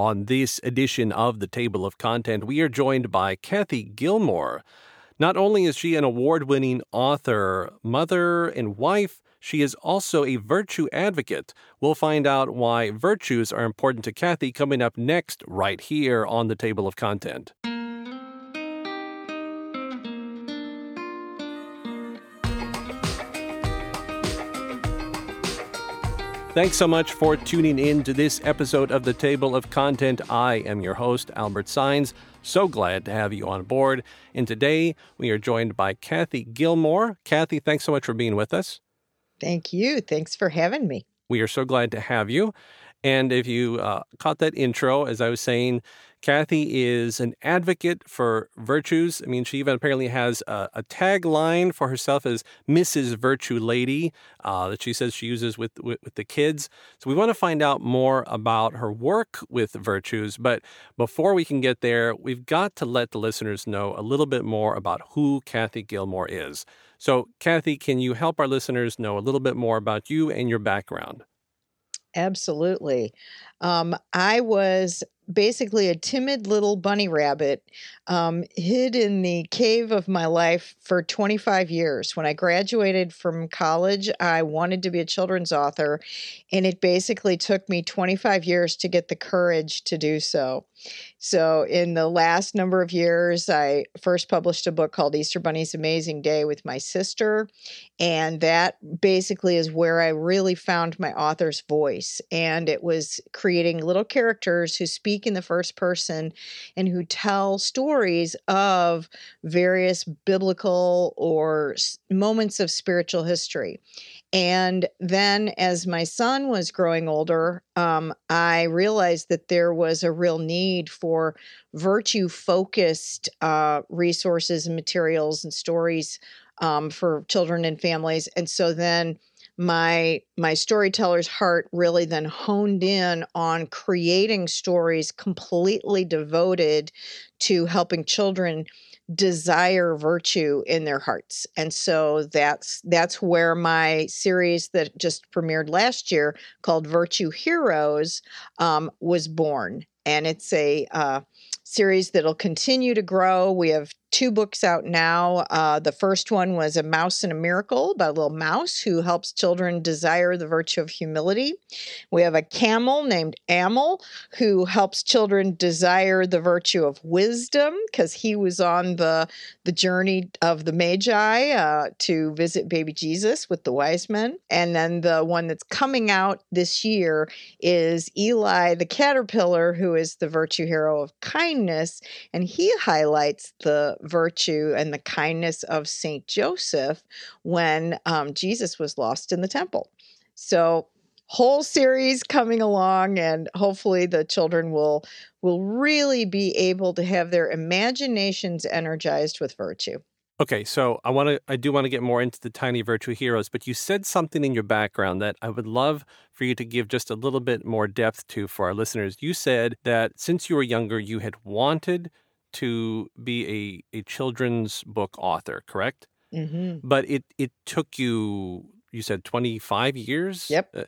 On this edition of the Table of Content, we are joined by Kathy Gilmore. Not only is she an award winning author, mother, and wife, she is also a virtue advocate. We'll find out why virtues are important to Kathy coming up next, right here on the Table of Content. Thanks so much for tuning in to this episode of the Table of Content. I am your host, Albert Saenz. So glad to have you on board. And today we are joined by Kathy Gilmore. Kathy, thanks so much for being with us. Thank you. Thanks for having me. We are so glad to have you. And if you uh, caught that intro, as I was saying, Kathy is an advocate for virtues. I mean, she even apparently has a, a tagline for herself as Mrs. Virtue Lady uh, that she says she uses with, with, with the kids. So we want to find out more about her work with virtues. But before we can get there, we've got to let the listeners know a little bit more about who Kathy Gilmore is. So, Kathy, can you help our listeners know a little bit more about you and your background? Absolutely. Um, I was basically a timid little bunny rabbit um, hid in the cave of my life for 25 years. When I graduated from college, I wanted to be a children's author, and it basically took me 25 years to get the courage to do so. So, in the last number of years, I first published a book called Easter Bunny's Amazing Day with my sister. And that basically is where I really found my author's voice. And it was creating little characters who speak in the first person and who tell stories of various biblical or moments of spiritual history. And then, as my son was growing older, um, I realized that there was a real need for virtue focused uh, resources and materials and stories um, for children and families. And so then my my storyteller's heart really then honed in on creating stories completely devoted to helping children desire virtue in their hearts. And so that's that's where my series that just premiered last year called virtue heroes um, was born. And it's a uh, series that'll continue to grow. We have two books out now. Uh, the first one was A Mouse and a Miracle about a little mouse who helps children desire the virtue of humility. We have a camel named Amel who helps children desire the virtue of wisdom because he was on the, the journey of the Magi uh, to visit baby Jesus with the wise men. And then the one that's coming out this year is Eli the caterpillar, who is the virtue hero of kindness. And he highlights the virtue and the kindness of Saint Joseph when um, Jesus was lost in the temple. So, whole series coming along, and hopefully the children will will really be able to have their imaginations energized with virtue. Okay, so I want to I do want to get more into the tiny virtue heroes, but you said something in your background that I would love for you to give just a little bit more depth to for our listeners. You said that since you were younger you had wanted to be a, a children's book author, correct? Mm-hmm. But it, it took you, you said 25 years? Yep. Uh,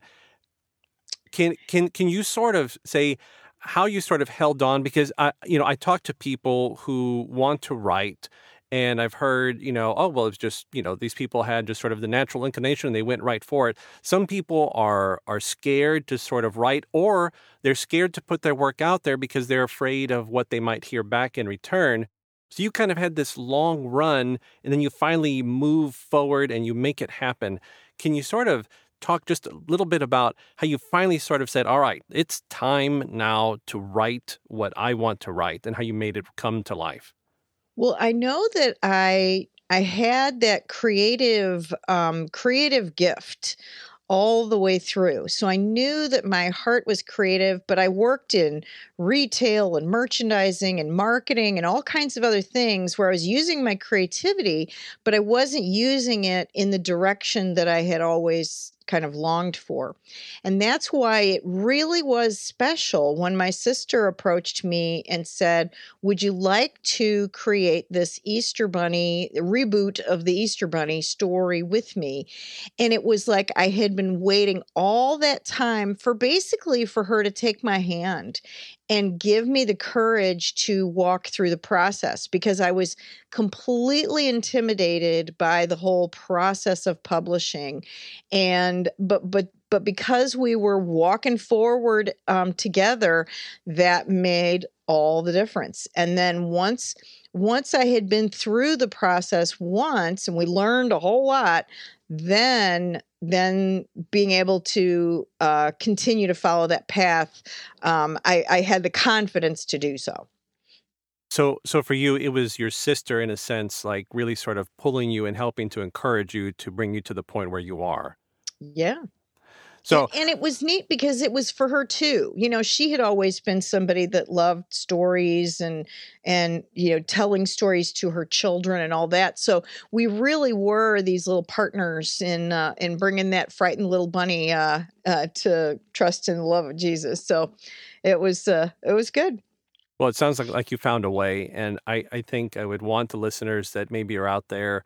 can, can, can you sort of say how you sort of held on? Because I, you know, I talk to people who want to write and I've heard, you know, oh, well, it's just, you know, these people had just sort of the natural inclination and they went right for it. Some people are are scared to sort of write or they're scared to put their work out there because they're afraid of what they might hear back in return. So you kind of had this long run and then you finally move forward and you make it happen. Can you sort of talk just a little bit about how you finally sort of said, all right, it's time now to write what I want to write and how you made it come to life? Well, I know that I I had that creative um, creative gift all the way through. So I knew that my heart was creative, but I worked in retail and merchandising and marketing and all kinds of other things where I was using my creativity, but I wasn't using it in the direction that I had always kind of longed for. And that's why it really was special when my sister approached me and said, Would you like to create this Easter Bunny reboot of the Easter Bunny story with me? And it was like I had been waiting all that time for basically for her to take my hand and give me the courage to walk through the process because I was completely intimidated by the whole process of publishing. And but but but because we were walking forward um, together that made all the difference. And then once once i had been through the process once and we learned a whole lot then then being able to uh, continue to follow that path, um, I, I had the confidence to do so. So, so for you, it was your sister, in a sense, like really sort of pulling you and helping to encourage you to bring you to the point where you are. Yeah, so and, it was neat because it was for her too. You know, she had always been somebody that loved stories and and you know telling stories to her children and all that. So we really were these little partners in uh, in bringing that frightened little bunny uh, uh, to trust in the love of Jesus. So it was uh, it was good. Well, it sounds like like you found a way, and I I think I would want the listeners that maybe are out there.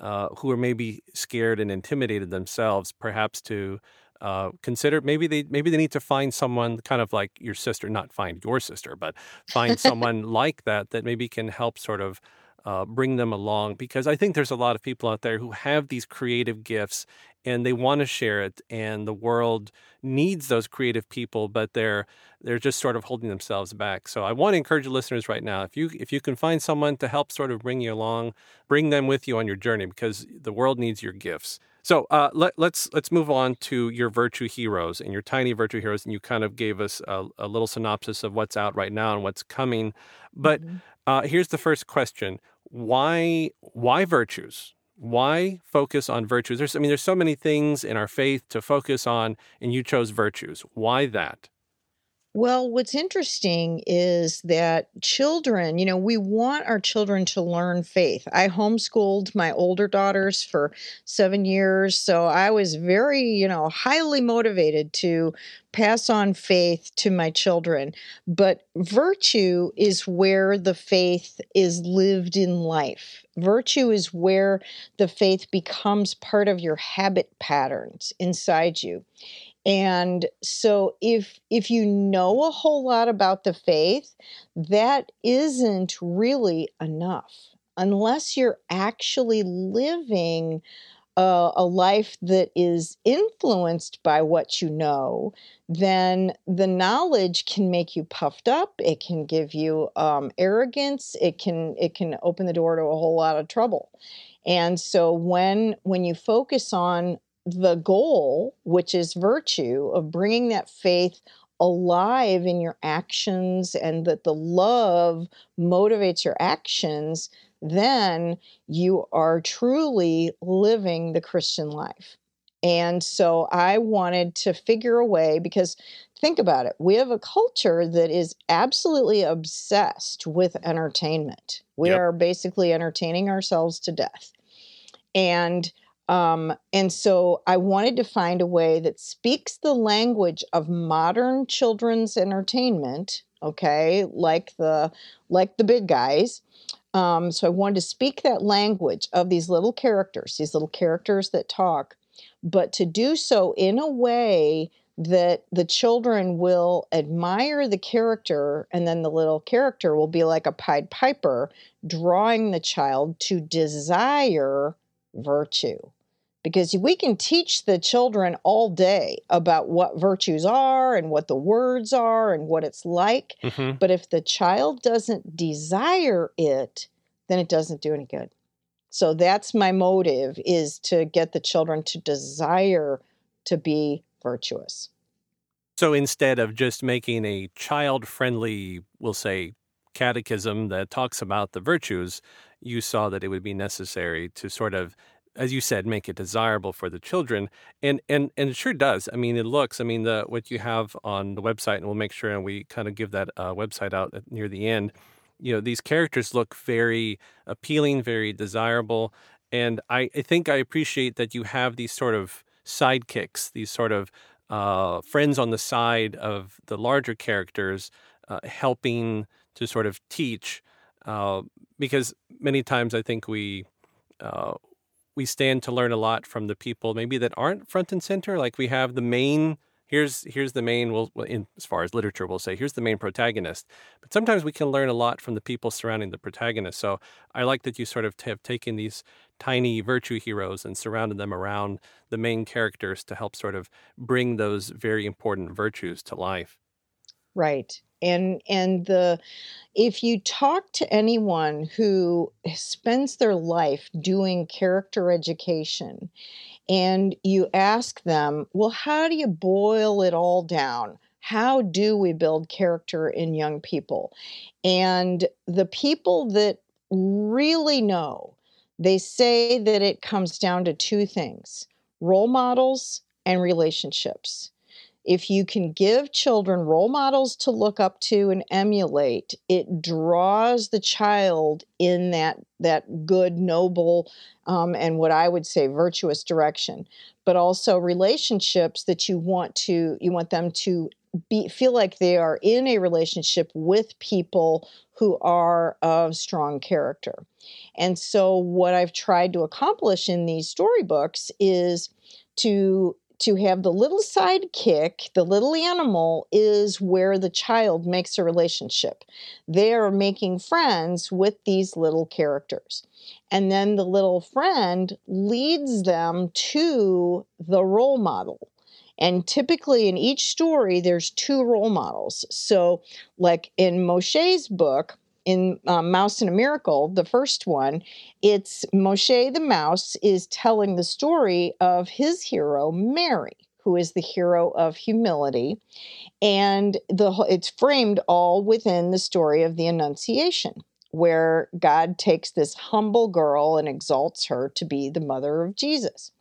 Uh, who are maybe scared and intimidated themselves, perhaps to uh, consider maybe they maybe they need to find someone kind of like your sister, not find your sister, but find someone like that that maybe can help sort of uh, bring them along because I think there's a lot of people out there who have these creative gifts and they want to share it and the world needs those creative people but they're they're just sort of holding themselves back. So i want to encourage listeners right now if you if you can find someone to help sort of bring you along bring them with you on your journey because the world needs your gifts so uh, let, us let's, let's move on to your virtue heroes and your tiny virtue heroes, and you kind of gave us a, a little synopsis of what's out right now and what's coming. But mm-hmm. uh, here's the first question: Why why virtues? Why focus on virtues? There's I mean, there's so many things in our faith to focus on, and you chose virtues. Why that? Well, what's interesting is that children, you know, we want our children to learn faith. I homeschooled my older daughters for seven years. So I was very, you know, highly motivated to pass on faith to my children. But virtue is where the faith is lived in life. Virtue is where the faith becomes part of your habit patterns inside you. And so if if you know a whole lot about the faith, that isn't really enough unless you're actually living a, a, life that is influenced by what you know, then the knowledge can make you puffed up. It can give you um, arrogance. It can it can open the door to a whole lot of trouble. And so when when you focus on the goal, which is virtue, of bringing that faith alive in your actions and that the love motivates your actions, then you are truly living the Christian life. And so I wanted to figure a way because think about it. We have a culture that is absolutely obsessed with entertainment. We yep. are basically entertaining ourselves to death. And um, and so I wanted to find a way that speaks the language of modern children's entertainment, okay, like the like the big guys. Um, so I wanted to speak that language of these little characters, these little characters that talk, but to do so in a way that the children will admire the character and then the little character will be like a pied piper drawing the child to desire virtue because we can teach the children all day about what virtues are and what the words are and what it's like. Mm-hmm. But if the child doesn't desire it, then it doesn't do any good. So that's my motive is to get the children to desire to be virtuous. So instead of just making a child friendly, we'll say, catechism that talks about the virtues, you saw that it would be necessary to sort of as you said, make it desirable for the children, and and and it sure does. I mean, it looks. I mean, the what you have on the website, and we'll make sure and we kind of give that uh, website out near the end. You know, these characters look very appealing, very desirable, and I, I think I appreciate that you have these sort of sidekicks, these sort of uh, friends on the side of the larger characters, uh, helping to sort of teach. Uh, because many times I think we uh, we stand to learn a lot from the people maybe that aren't front and center. Like we have the main here's here's the main well in as far as literature we'll say here's the main protagonist. But sometimes we can learn a lot from the people surrounding the protagonist. So i like that you sort of have taken these tiny virtue heroes and surrounded them around the main characters to help sort of bring those very important virtues to life. Right and and the if you talk to anyone who spends their life doing character education and you ask them, well, how do you boil it all down? How do we build character in young people? And the people that really know, they say that it comes down to two things role models and relationships if you can give children role models to look up to and emulate it draws the child in that that good noble um, and what i would say virtuous direction but also relationships that you want to you want them to be feel like they are in a relationship with people who are of strong character. And so what i've tried to accomplish in these storybooks is to to have the little sidekick, the little animal, is where the child makes a relationship. They are making friends with these little characters. And then the little friend leads them to the role model. And typically in each story, there's two role models. So, like in Moshe's book, in um, Mouse and a Miracle, the first one, it's Moshe the mouse is telling the story of his hero, Mary, who is the hero of humility. And the it's framed all within the story of the Annunciation, where God takes this humble girl and exalts her to be the mother of Jesus.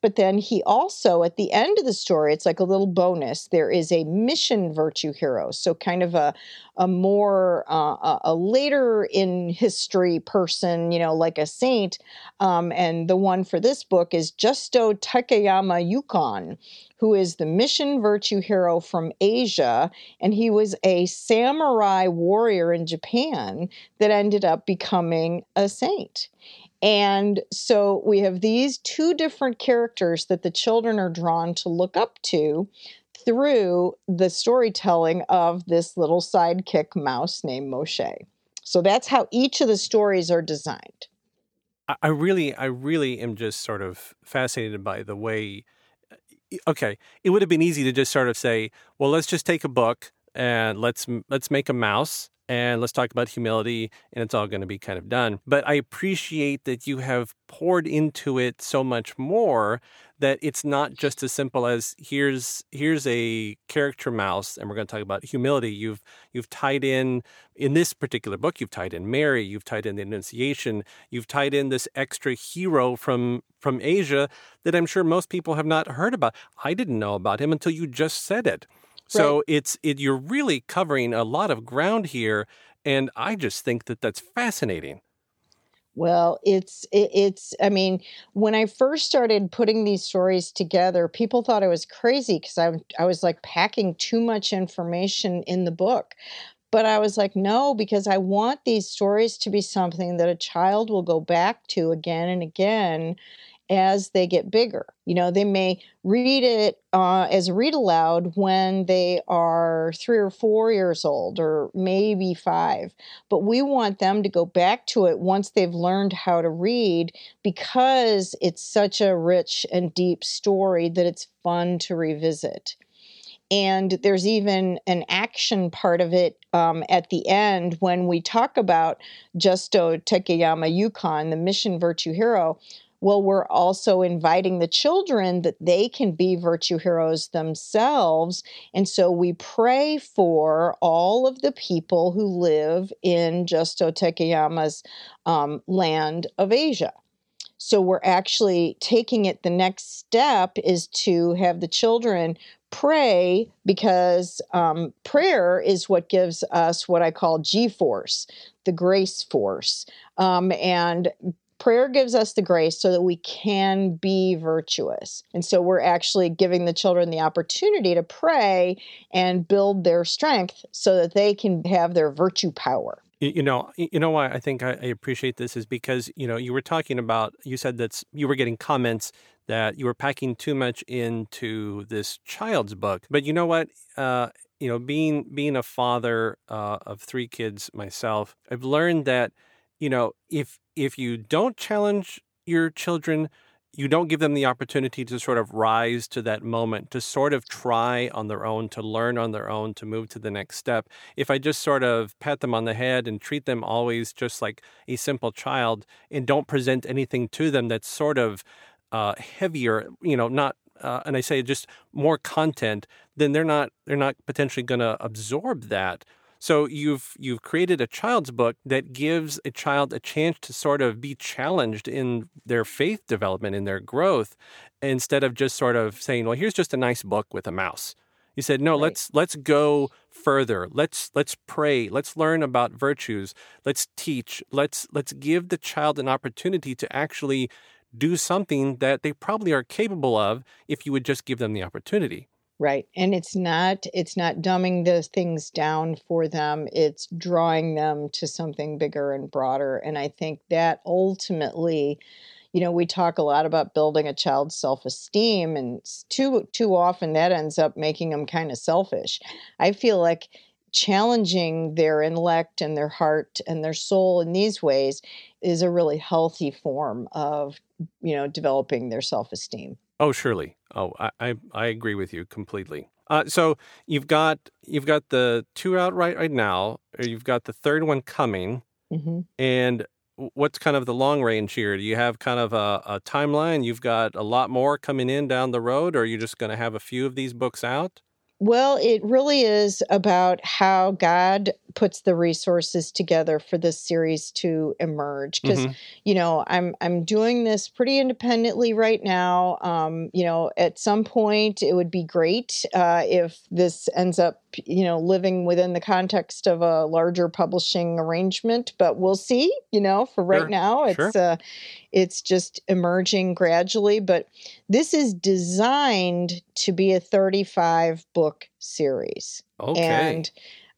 But then he also, at the end of the story, it's like a little bonus. There is a mission virtue hero. So, kind of a, a more, uh, a later in history person, you know, like a saint. Um, and the one for this book is Justo Takayama Ukon, who is the mission virtue hero from Asia. And he was a samurai warrior in Japan that ended up becoming a saint. And so we have these two different characters that the children are drawn to look up to through the storytelling of this little sidekick mouse named Moshe. So that's how each of the stories are designed. I really, I really am just sort of fascinated by the way. Uh, okay, it would have been easy to just sort of say, "Well, let's just take a book and let's let's make a mouse and let's talk about humility and it's all going to be kind of done. But i appreciate that you have poured into it so much more that it's not just as simple as here's here's a character mouse and we're going to talk about humility. You've you've tied in in this particular book you've tied in mary you've tied in the annunciation you've tied in this extra hero from from asia that i'm sure most people have not heard about. I didn't know about him until you just said it so right. it's it, you're really covering a lot of ground here, and I just think that that's fascinating. Well, it's it, it's I mean, when I first started putting these stories together, people thought I was crazy because I I was like packing too much information in the book. But I was like, no, because I want these stories to be something that a child will go back to again and again as they get bigger. You know, they may read it uh, as read aloud when they are three or four years old, or maybe five. But we want them to go back to it once they've learned how to read because it's such a rich and deep story that it's fun to revisit. And there's even an action part of it um, at the end when we talk about Justo Takayama Ukon, the mission virtue hero well, we're also inviting the children that they can be virtue heroes themselves. And so we pray for all of the people who live in Justo Takayama's um, land of Asia. So we're actually taking it the next step is to have the children pray because um, prayer is what gives us what I call G force, the grace force. Um, and prayer gives us the grace so that we can be virtuous. And so we're actually giving the children the opportunity to pray and build their strength so that they can have their virtue power. You know, you know why I think I appreciate this is because you know you were talking about you said that you were getting comments that you were packing too much into this child's book, but you know what? Uh, you know, being being a father uh, of three kids myself, I've learned that you know if if you don't challenge your children, you don't give them the opportunity to sort of rise to that moment, to sort of try on their own, to learn on their own, to move to the next step. If I just sort of pat them on the head and treat them always just like a simple child and don't present anything to them that's sort of uh, heavier, you know, not uh, and I say just more content, then they're not they're not potentially going to absorb that. So you've you've created a child's book that gives a child a chance to sort of be challenged in their faith development in their growth instead of just sort of saying, "Well, here's just a nice book with a mouse." You said, "No, right. let's let's go further. Let's let's pray. Let's learn about virtues. Let's teach. Let's let's give the child an opportunity to actually do something that they probably are capable of if you would just give them the opportunity." Right. And it's not it's not dumbing those things down for them. It's drawing them to something bigger and broader. And I think that ultimately, you know, we talk a lot about building a child's self-esteem and too too often that ends up making them kind of selfish. I feel like challenging their intellect and their heart and their soul in these ways is a really healthy form of, you know, developing their self-esteem. Oh, surely. Oh, I I, I agree with you completely. Uh, so you've got you've got the two out right right now. You've got the third one coming, mm-hmm. and what's kind of the long range here? Do you have kind of a, a, timeline? You've got a lot more coming in down the road, or are you just going to have a few of these books out? Well, it really is about how God puts the resources together for this series to emerge because mm-hmm. you know i'm i'm doing this pretty independently right now um, you know at some point it would be great uh, if this ends up you know living within the context of a larger publishing arrangement but we'll see you know for right sure. now it's sure. uh, it's just emerging gradually but this is designed to be a 35 book series okay. and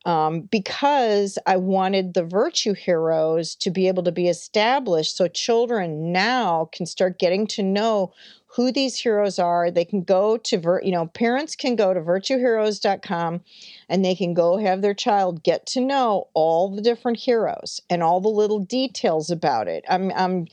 um, because I wanted the virtue heroes to be able to be established so children now can start getting to know who these heroes are. They can go to, you know, parents can go to virtueheroes.com and they can go have their child get to know all the different heroes and all the little details about it. I'm, I'm,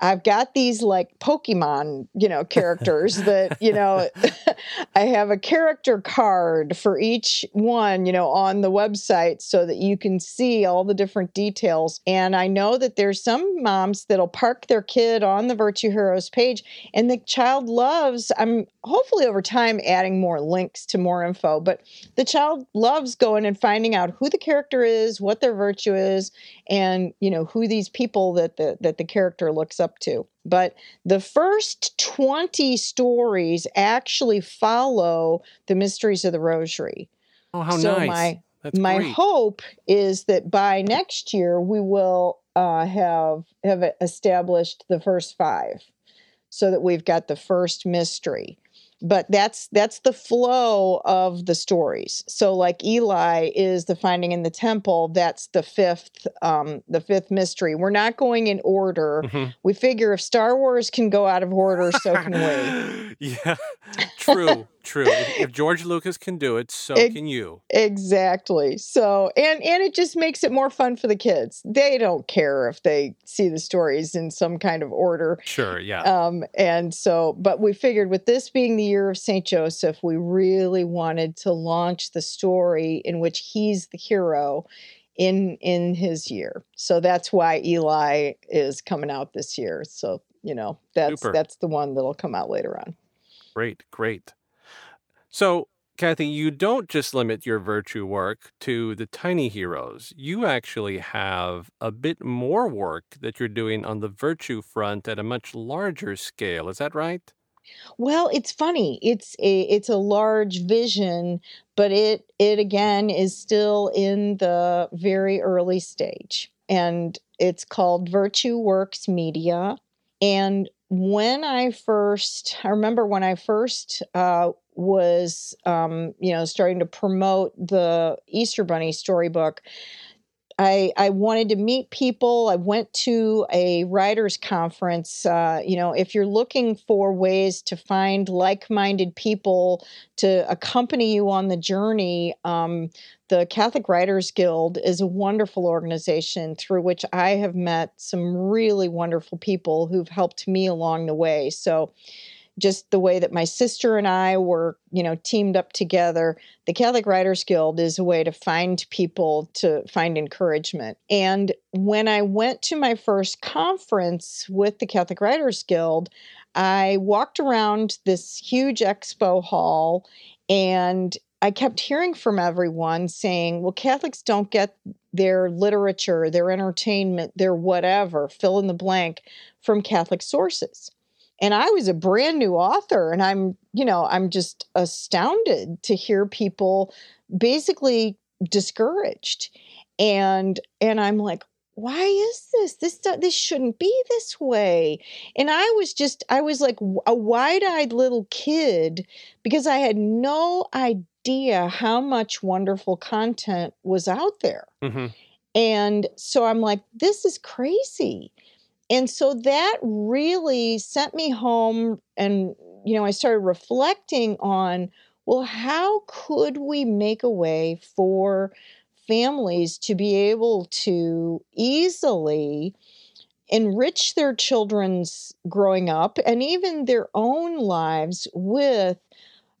I've got these like Pokemon, you know, characters that, you know, I have a character card for each one, you know, on the website so that you can see all the different details. And I know that there's some moms that'll park their kid on the Virtue Heroes page and the child loves, I'm hopefully over time adding more links to more info, but the child loves going and finding out who the character is, what their virtue is, and you know who these people that the that the character looks up to. But the first 20 stories actually follow the mysteries of the rosary. Oh, how so nice. My, That's my great. hope is that by next year we will uh, have have established the first five so that we've got the first mystery. But that's that's the flow of the stories. So like eli is the finding in the temple that's the fifth um the fifth mystery. We're not going in order. Mm-hmm. we figure if star wars can go out of order so can we. Yeah true true. If, if, george lucas can do it so it, can you. exactly. So and and it just makes it more fun for the kids. They don't care if they see the stories in some kind of order. Sure yeah. Um and so but we figured with this being the year of saint joseph we really wanted to launch the story in which he's the hero in in his year. So that's why eli is coming out this year. So you know that's Super. that's the one that'll come out later on great great so, Kathy, you don't just limit your virtue work to the tiny heroes. You actually have a bit more work that you're doing on the virtue front at a much larger scale. Is that right? Well, it's funny. It's a it's a large vision, but it it again is still in the very early stage. and it's called Virtue Works Media. And when I first, I remember when I first uh, was, um, you know, starting to promote the Easter Bunny storybook, I, I wanted to meet people. I went to a writers conference. Uh, you know, if you're looking for ways to find like minded people to accompany you on the journey, um, the Catholic Writers Guild is a wonderful organization through which I have met some really wonderful people who've helped me along the way. So, just the way that my sister and I were, you know, teamed up together. The Catholic Writers Guild is a way to find people to find encouragement. And when I went to my first conference with the Catholic Writers Guild, I walked around this huge expo hall and I kept hearing from everyone saying, well, Catholics don't get their literature, their entertainment, their whatever, fill in the blank from Catholic sources and I was a brand new author and I'm, you know, I'm just astounded to hear people basically discouraged. And and I'm like, why is this? This this shouldn't be this way. And I was just I was like a wide-eyed little kid because I had no idea how much wonderful content was out there. Mm-hmm. And so I'm like, this is crazy. And so that really sent me home and you know, I started reflecting on well, how could we make a way for families to be able to easily enrich their children's growing up and even their own lives with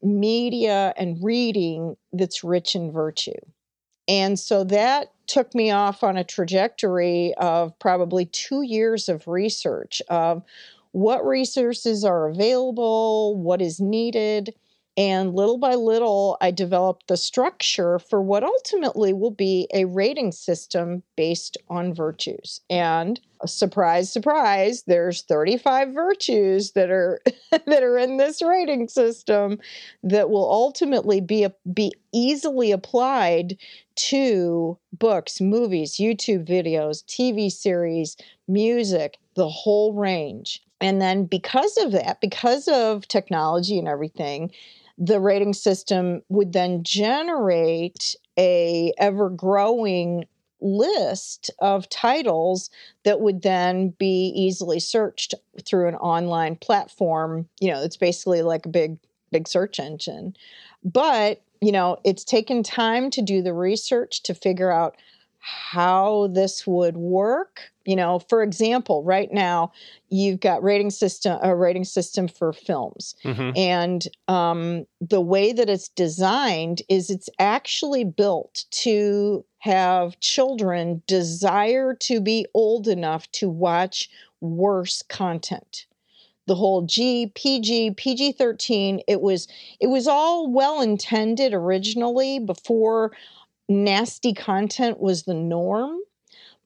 media and reading that's rich in virtue. And so that took me off on a trajectory of probably two years of research of what resources are available, what is needed. And little by little, I developed the structure for what ultimately will be a rating system based on virtues. And uh, surprise, surprise, there's 35 virtues that are that are in this rating system that will ultimately be be easily applied to books, movies, YouTube videos, TV series, music, the whole range. And then because of that, because of technology and everything, the rating system would then generate a ever growing list of titles that would then be easily searched through an online platform. You know it's basically like a big big search engine. But you know, it's taken time to do the research to figure out how this would work. You know, for example, right now you've got rating system a rating system for films, mm-hmm. and um, the way that it's designed is it's actually built to have children desire to be old enough to watch worse content the whole G, PG, PG 13. It was it was all well intended originally before nasty content was the norm.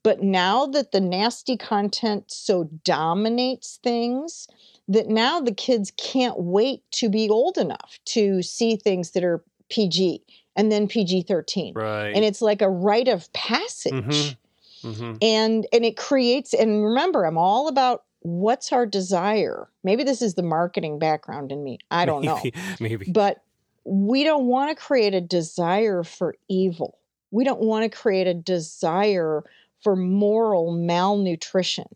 But now that the nasty content so dominates things, that now the kids can't wait to be old enough to see things that are PG and then PG 13. Right. And it's like a rite of passage. Mm-hmm. Mm-hmm. And and it creates and remember I'm all about what's our desire? Maybe this is the marketing background in me. I don't maybe, know. Maybe. But we don't want to create a desire for evil. We don't want to create a desire for moral malnutrition.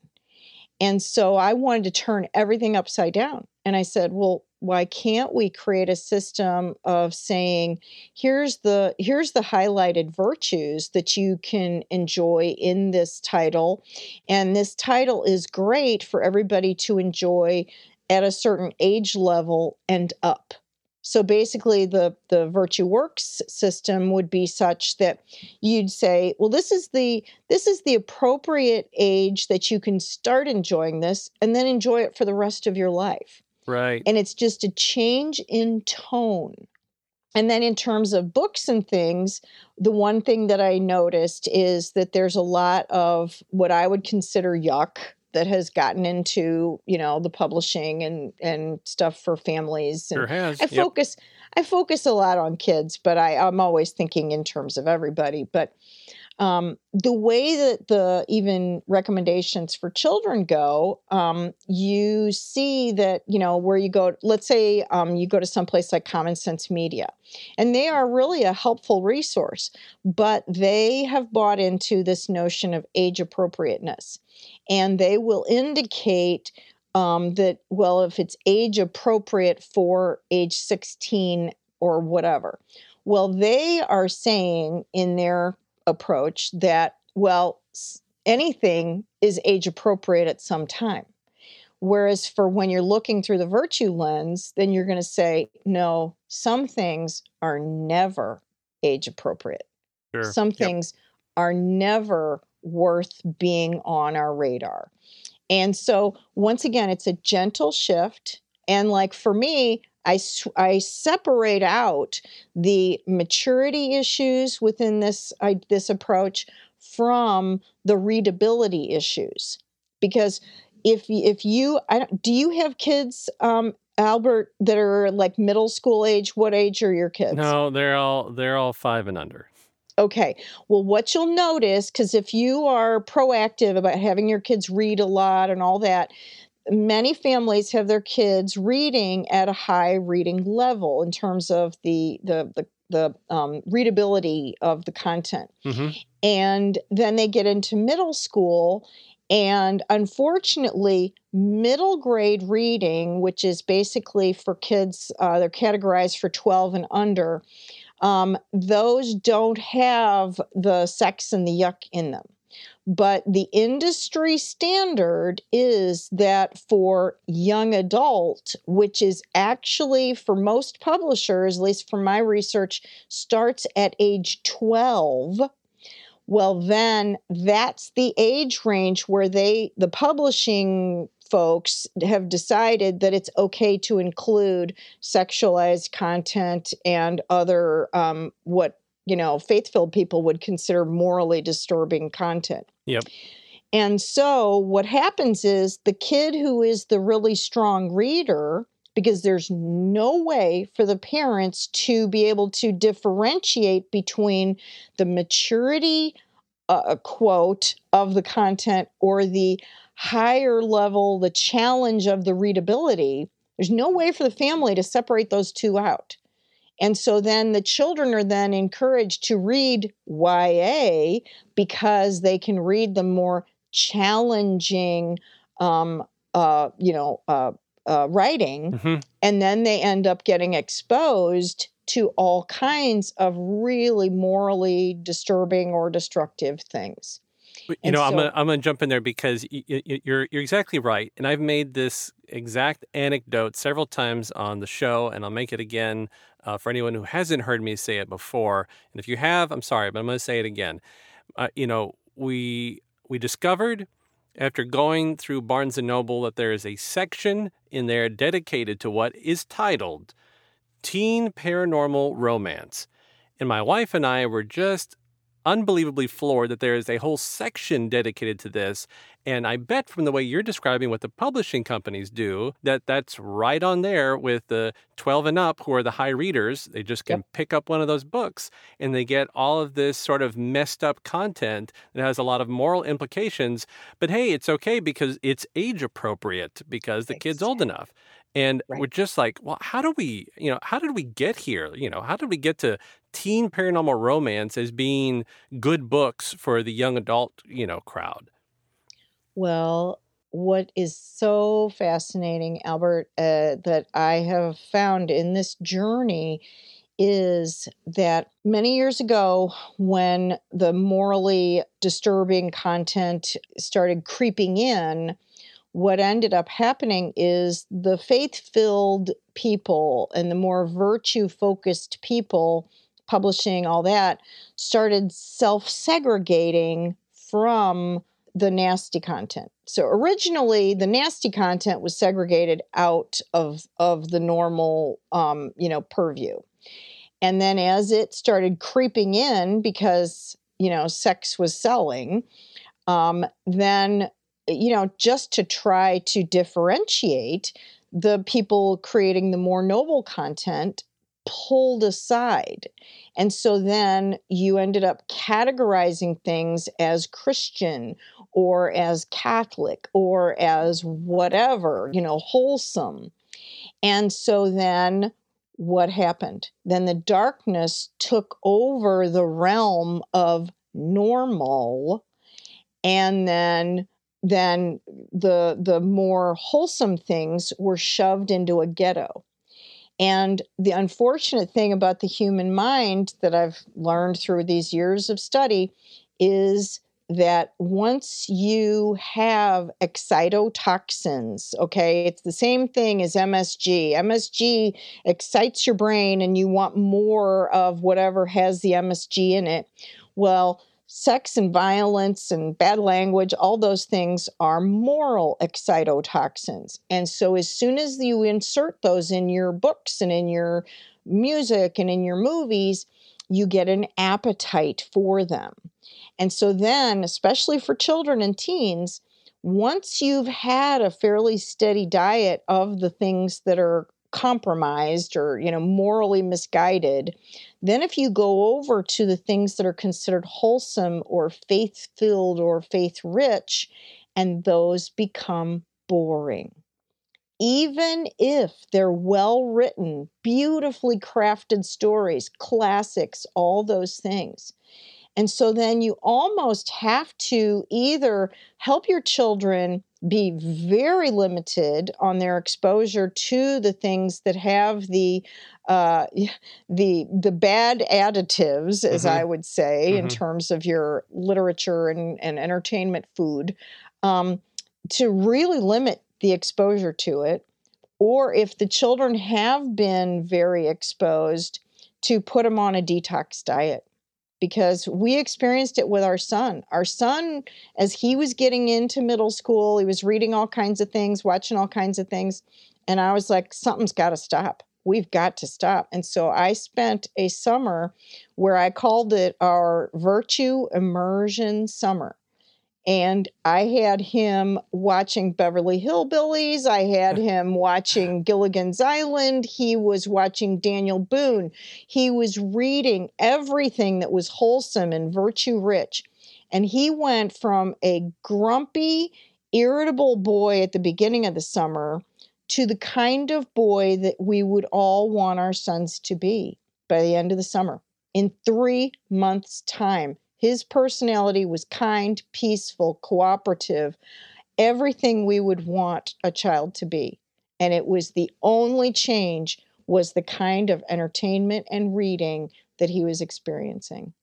And so I wanted to turn everything upside down. And I said, well, why can't we create a system of saying here's the here's the highlighted virtues that you can enjoy in this title and this title is great for everybody to enjoy at a certain age level and up so basically the the virtue works system would be such that you'd say well this is the this is the appropriate age that you can start enjoying this and then enjoy it for the rest of your life Right. And it's just a change in tone. And then in terms of books and things, the one thing that I noticed is that there's a lot of what I would consider yuck that has gotten into, you know, the publishing and and stuff for families. And sure has. I focus. I focus a lot on kids, but I, I'm always thinking in terms of everybody. But um, the way that the even recommendations for children go, um, you see that, you know, where you go, let's say um, you go to someplace like Common Sense Media, and they are really a helpful resource, but they have bought into this notion of age appropriateness. And they will indicate um, that, well, if it's age appropriate for age 16 or whatever. Well, they are saying in their approach that, well, anything is age appropriate at some time. Whereas for when you're looking through the virtue lens, then you're going to say, no, some things are never age appropriate. Sure. Some things are never worth being on our radar. And so, once again, it's a gentle shift. And like for me, I, I separate out the maturity issues within this, I, this approach from the readability issues. Because if, if you, I don't, do you have kids, um, Albert, that are like middle school age? What age are your kids? No, they're all, they're all five and under. Okay. Well, what you'll notice, because if you are proactive about having your kids read a lot and all that, many families have their kids reading at a high reading level in terms of the the the, the um, readability of the content mm-hmm. and then they get into middle school and unfortunately middle grade reading which is basically for kids uh, they're categorized for 12 and under um, those don't have the sex and the yuck in them but the industry standard is that for young adult, which is actually for most publishers, at least from my research, starts at age 12. Well, then that's the age range where they, the publishing folks, have decided that it's okay to include sexualized content and other um, what you know, faith filled people would consider morally disturbing content. Yep. And so what happens is the kid who is the really strong reader, because there's no way for the parents to be able to differentiate between the maturity uh, quote of the content or the higher level, the challenge of the readability. There's no way for the family to separate those two out. And so then the children are then encouraged to read YA because they can read the more challenging, um, uh, you know, uh, uh, writing. Mm-hmm. And then they end up getting exposed to all kinds of really morally disturbing or destructive things. You and know, so, I'm gonna I'm gonna jump in there because you're you're exactly right, and I've made this exact anecdote several times on the show, and I'll make it again uh, for anyone who hasn't heard me say it before. And if you have, I'm sorry, but I'm going to say it again. Uh, you know, we we discovered after going through Barnes and Noble that there is a section in there dedicated to what is titled Teen Paranormal Romance. And my wife and I were just unbelievably floored that there is a whole section dedicated to this. And I bet from the way you're describing what the publishing companies do, that that's right on there with the 12 and up who are the high readers. They just can yep. pick up one of those books and they get all of this sort of messed up content that has a lot of moral implications. But hey, it's okay because it's age appropriate because the exactly. kid's old enough. And right. we're just like, well, how do we, you know, how did we get here? You know, how did we get to teen paranormal romance as being good books for the young adult, you know, crowd? Well, what is so fascinating, Albert, uh, that I have found in this journey is that many years ago, when the morally disturbing content started creeping in, what ended up happening is the faith filled people and the more virtue focused people publishing all that started self segregating from the nasty content. So originally the nasty content was segregated out of of the normal um, you know purview. And then as it started creeping in because you know sex was selling, um, then you know, just to try to differentiate the people creating the more noble content pulled aside. And so then you ended up categorizing things as Christian or as Catholic or as whatever, you know, wholesome. And so then what happened? Then the darkness took over the realm of normal and then then the the more wholesome things were shoved into a ghetto and the unfortunate thing about the human mind that I've learned through these years of study is that once you have excitotoxins, okay, it's the same thing as MSG. MSG excites your brain and you want more of whatever has the MSG in it. Well, sex and violence and bad language, all those things are moral excitotoxins. And so, as soon as you insert those in your books and in your music and in your movies, you get an appetite for them. And so, then, especially for children and teens, once you've had a fairly steady diet of the things that are compromised or you know morally misguided then if you go over to the things that are considered wholesome or faith filled or faith rich and those become boring. Even if they're well written beautifully crafted stories classics all those things. And so then you almost have to either help your children be very limited on their exposure to the things that have the uh, the the bad additives, as mm-hmm. I would say, mm-hmm. in terms of your literature and, and entertainment food, um, to really limit the exposure to it. Or if the children have been very exposed, to put them on a detox diet because we experienced it with our son. Our son, as he was getting into middle school, he was reading all kinds of things, watching all kinds of things. And I was like, something's got to stop. We've got to stop. And so I spent a summer where I called it our virtue immersion summer and I had him watching Beverly Hillbillies. I had him watching Gilligan's Island. He was watching Daniel Boone. He was reading everything that was wholesome and virtue rich. And he went from a grumpy, irritable boy at the beginning of the summer to the kind of boy that we would all want our sons to be by the end of the summer in three months' time. His personality was kind, peaceful, cooperative, everything we would want a child to be. And it was the only change was the kind of entertainment and reading that he was experiencing.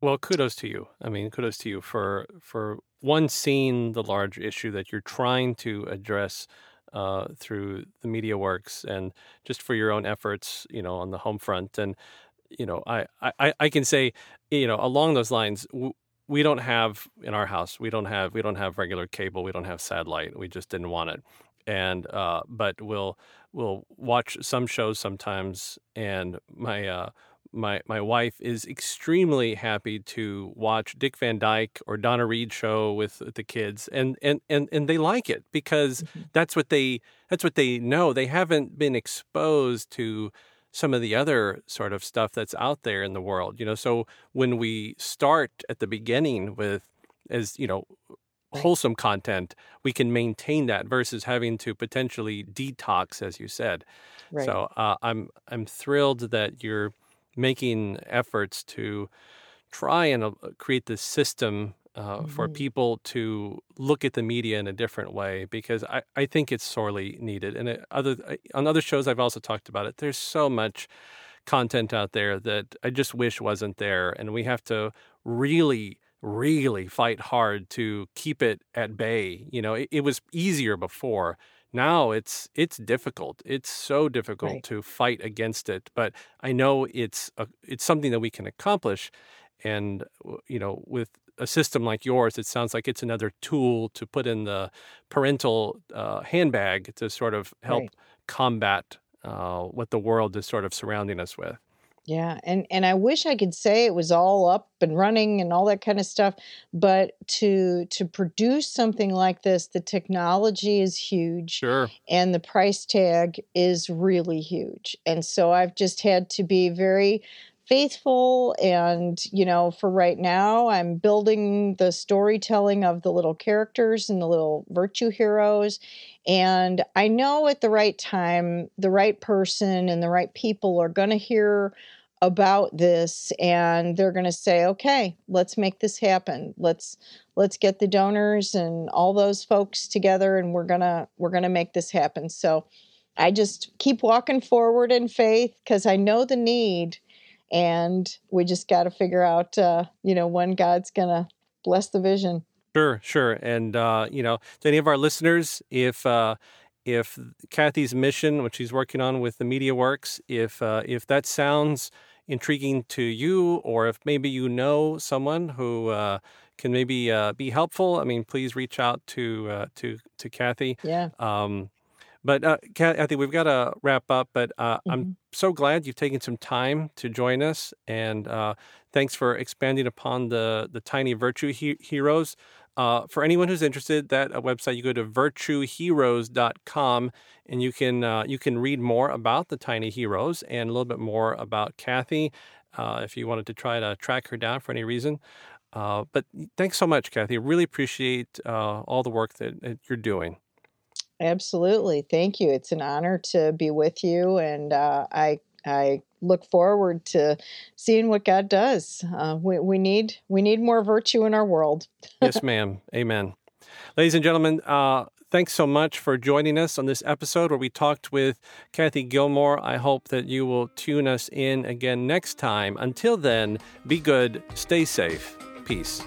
Well, kudos to you. I mean, kudos to you for for one seeing the large issue that you're trying to address uh, through the media works, and just for your own efforts, you know, on the home front. And you know, I, I, I can say, you know, along those lines, we don't have in our house, we don't have, we don't have regular cable, we don't have satellite. We just didn't want it. And, uh, but we'll, we'll watch some shows sometimes. And my, uh, my my wife is extremely happy to watch Dick Van Dyke or Donna Reed show with the kids and and and, and they like it because mm-hmm. that's what they that's what they know they haven't been exposed to some of the other sort of stuff that's out there in the world you know so when we start at the beginning with as you know wholesome content we can maintain that versus having to potentially detox as you said right. so uh, i'm i'm thrilled that you're making efforts to try and uh, create this system uh, mm-hmm. for people to look at the media in a different way because I, I think it's sorely needed. And it, other on other shows, I've also talked about it. There's so much content out there that I just wish wasn't there, and we have to really really fight hard to keep it at bay. You know, it, it was easier before. Now it's it's difficult. It's so difficult right. to fight against it. But I know it's a, it's something that we can accomplish. And you know, with a system like yours, it sounds like it's another tool to put in the parental uh, handbag to sort of help right. combat uh, what the world is sort of surrounding us with. Yeah, and and I wish I could say it was all up and running and all that kind of stuff, but to to produce something like this, the technology is huge. Sure. And the price tag is really huge. And so I've just had to be very faithful and you know for right now i'm building the storytelling of the little characters and the little virtue heroes and i know at the right time the right person and the right people are going to hear about this and they're going to say okay let's make this happen. Let's let's get the donors and all those folks together and we're going to we're going to make this happen. So i just keep walking forward in faith because i know the need and we just got to figure out uh, you know when god's gonna bless the vision. Sure sure and uh, you know to any of our listeners if uh, if kathy's mission which she's working on with the media works if uh, if that sounds intriguing to you or if maybe you know someone who uh, can maybe uh, be helpful i mean please reach out to uh, to to kathy. Yeah. Um, but uh, Kathy, we've got to wrap up. But uh, mm-hmm. I'm so glad you've taken some time to join us, and uh, thanks for expanding upon the the tiny virtue he- heroes. Uh, for anyone who's interested, that uh, website you go to virtueheroes.com and you can uh, you can read more about the tiny heroes and a little bit more about Kathy uh, if you wanted to try to track her down for any reason. Uh, but thanks so much, Kathy. Really appreciate uh, all the work that, that you're doing. Absolutely. Thank you. It's an honor to be with you. And uh, I, I look forward to seeing what God does. Uh, we, we, need, we need more virtue in our world. yes, ma'am. Amen. Ladies and gentlemen, uh, thanks so much for joining us on this episode where we talked with Kathy Gilmore. I hope that you will tune us in again next time. Until then, be good, stay safe, peace.